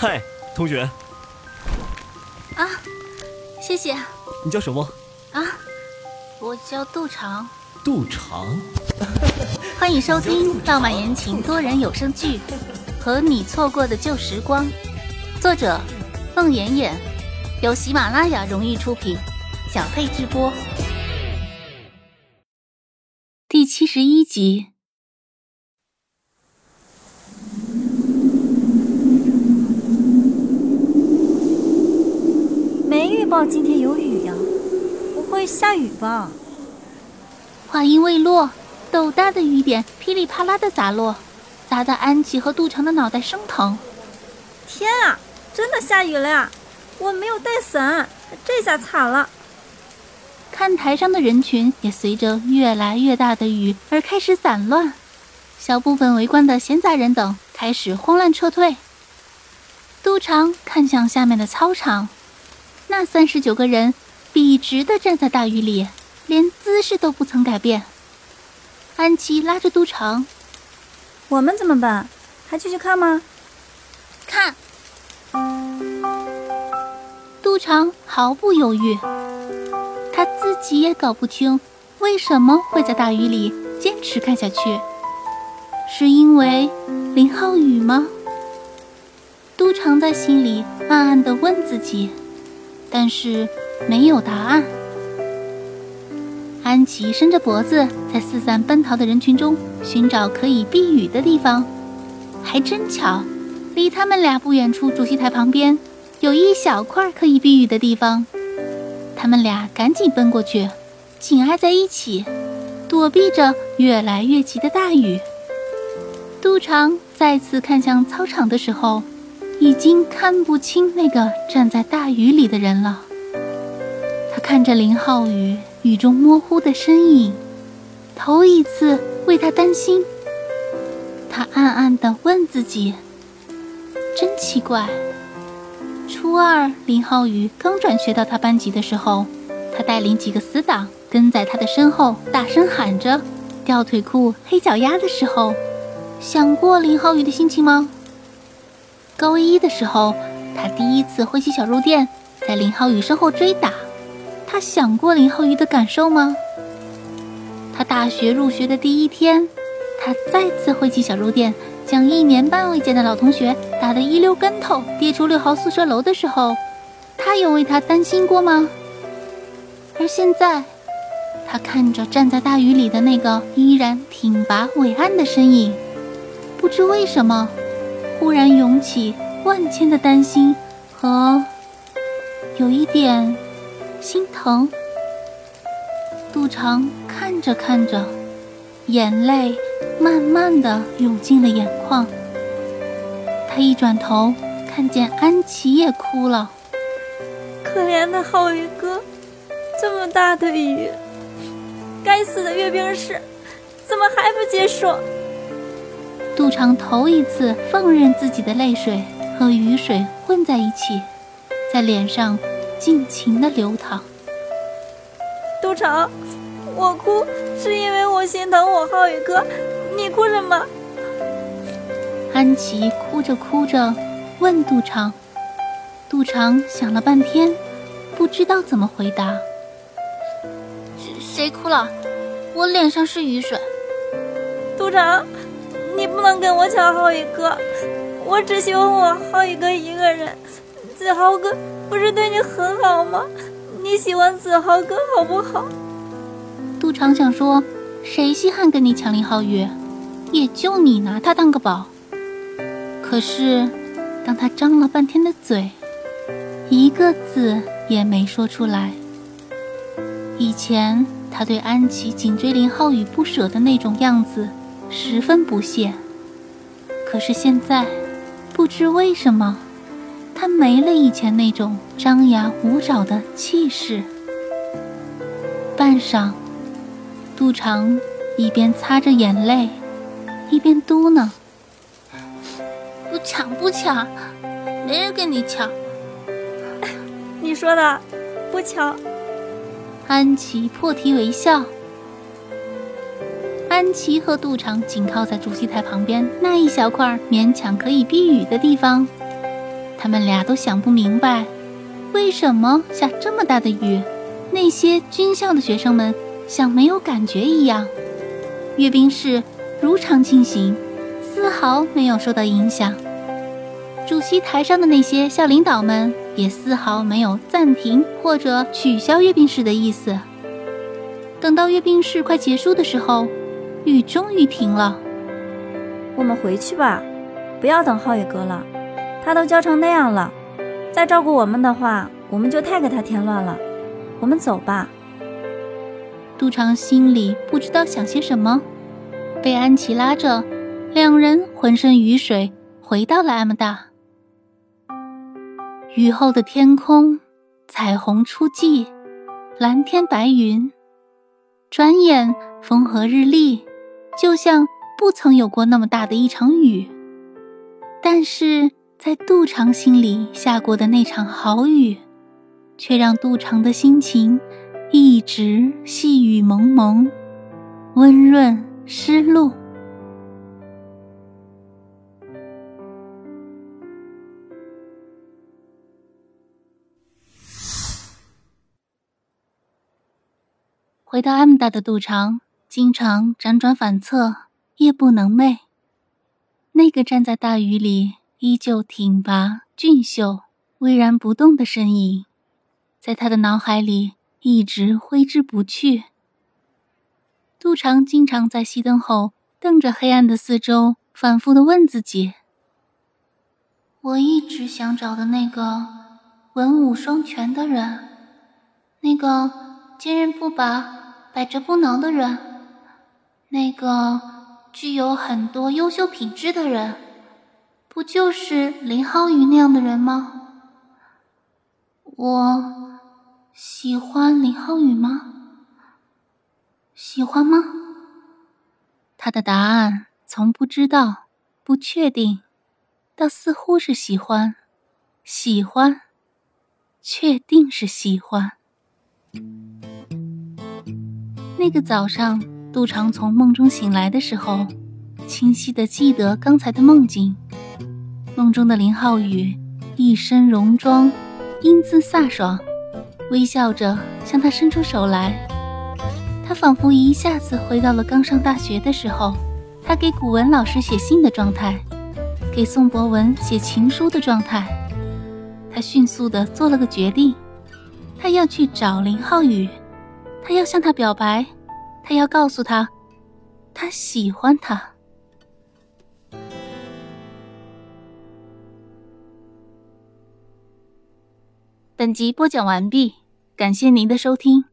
嗨，同学。啊，谢谢。你叫什么？啊，我叫杜长。杜长。欢迎收听浪漫言情多人有声剧《和你错过的旧时光》，作者：孟妍妍，由喜马拉雅荣誉出品，小佩直播。第七十一集。没预报今天有雨呀，不会下雨吧？话音未落，豆大的雨点噼里啪啦的砸落，砸得安琪和杜长的脑袋生疼。天啊，真的下雨了呀！我没有带伞，这下惨了。看台上的人群也随着越来越大的雨而开始散乱，小部分围观的闲杂人等开始慌乱撤退。杜长看向下面的操场。那三十九个人笔直的站在大雨里，连姿势都不曾改变。安琪拉着都长：“我们怎么办？还继续看吗？”看。都长毫不犹豫，他自己也搞不清为什么会在大雨里坚持看下去，是因为林浩宇吗？都长在心里暗暗的问自己。但是没有答案。安琪伸着脖子，在四散奔逃的人群中寻找可以避雨的地方。还真巧，离他们俩不远处主席台旁边有一小块可以避雨的地方。他们俩赶紧奔过去，紧挨在一起，躲避着越来越急的大雨。杜长再次看向操场的时候。已经看不清那个站在大雨里的人了。他看着林浩宇雨中模糊的身影，头一次为他担心。他暗暗地问自己：“真奇怪，初二林浩宇刚转学到他班级的时候，他带领几个死党跟在他的身后，大声喊着‘吊腿裤、黑脚丫’的时候，想过林浩宇的心情吗？”高一的时候，他第一次挥起小肉垫，在林浩宇身后追打。他想过林浩宇的感受吗？他大学入学的第一天，他再次挥起小肉垫，将一年半未见的老同学打得一溜跟头，跌出六号宿舍楼的时候，他有为他担心过吗？而现在，他看着站在大雨里的那个依然挺拔伟岸的身影，不知为什么。忽然涌起万千的担心和有一点心疼。杜长看着看着，眼泪慢慢的涌进了眼眶。他一转头，看见安琪也哭了。可怜的浩宇哥，这么大的雨，该死的阅兵式，怎么还不结束？杜长头一次放任自己的泪水和雨水混在一起，在脸上尽情的流淌。杜长，我哭是因为我心疼我浩宇哥，你哭什么？安琪哭着哭着问杜长，杜长想了半天，不知道怎么回答。谁谁哭了？我脸上是雨水。杜长。你不能跟我抢浩宇哥，我只喜欢我浩宇哥一个人。子豪哥不是对你很好吗？你喜欢子豪哥好不好？杜长想说，谁稀罕跟你抢林浩宇？也就你拿他当个宝。可是，当他张了半天的嘴，一个字也没说出来。以前他对安琪紧追林浩宇不舍的那种样子。十分不屑，可是现在，不知为什么，他没了以前那种张牙舞爪的气势。半晌，杜长一边擦着眼泪，一边嘟囔：“不抢不抢，没人跟你抢。”你说的，不抢。安琪破涕为笑。安琪和杜长紧靠在主席台旁边那一小块勉强可以避雨的地方，他们俩都想不明白，为什么下这么大的雨，那些军校的学生们像没有感觉一样，阅兵式如常进行，丝毫没有受到影响。主席台上的那些校领导们也丝毫没有暂停或者取消阅兵式的意思。等到阅兵式快结束的时候，雨终于停了。我们回去吧，不要等浩宇哥了，他都教成那样了，再照顾我们的话，我们就太给他添乱了。我们走吧。杜长心里不知道想些什么，被安琪拉着，两人浑身雨水，回到了 M 大。雨后的天空，彩虹初霁，蓝天白云。转眼风和日丽，就像不曾有过那么大的一场雨。但是在杜长心里下过的那场好雨，却让杜长的心情一直细雨蒙蒙，温润湿漉。回到 M 大的杜长，经常辗转反侧，夜不能寐。那个站在大雨里依旧挺拔俊秀、巍然不动的身影，在他的脑海里一直挥之不去。杜长经常在熄灯后瞪着黑暗的四周，反复的问自己：“我一直想找的那个文武双全的人，那个坚韧不拔。”百折不挠的人，那个具有很多优秀品质的人，不就是林浩宇那样的人吗？我喜欢林浩宇吗？喜欢吗？他的答案从不知道、不确定，到似乎是喜欢、喜欢、确定是喜欢。那个早上，杜长从梦中醒来的时候，清晰的记得刚才的梦境。梦中的林浩宇一身戎装，英姿飒爽，微笑着向他伸出手来。他仿佛一下子回到了刚上大学的时候，他给古文老师写信的状态，给宋博文写情书的状态。他迅速的做了个决定，他要去找林浩宇。他要向他表白，他要告诉他，他喜欢他。本集播讲完毕，感谢您的收听。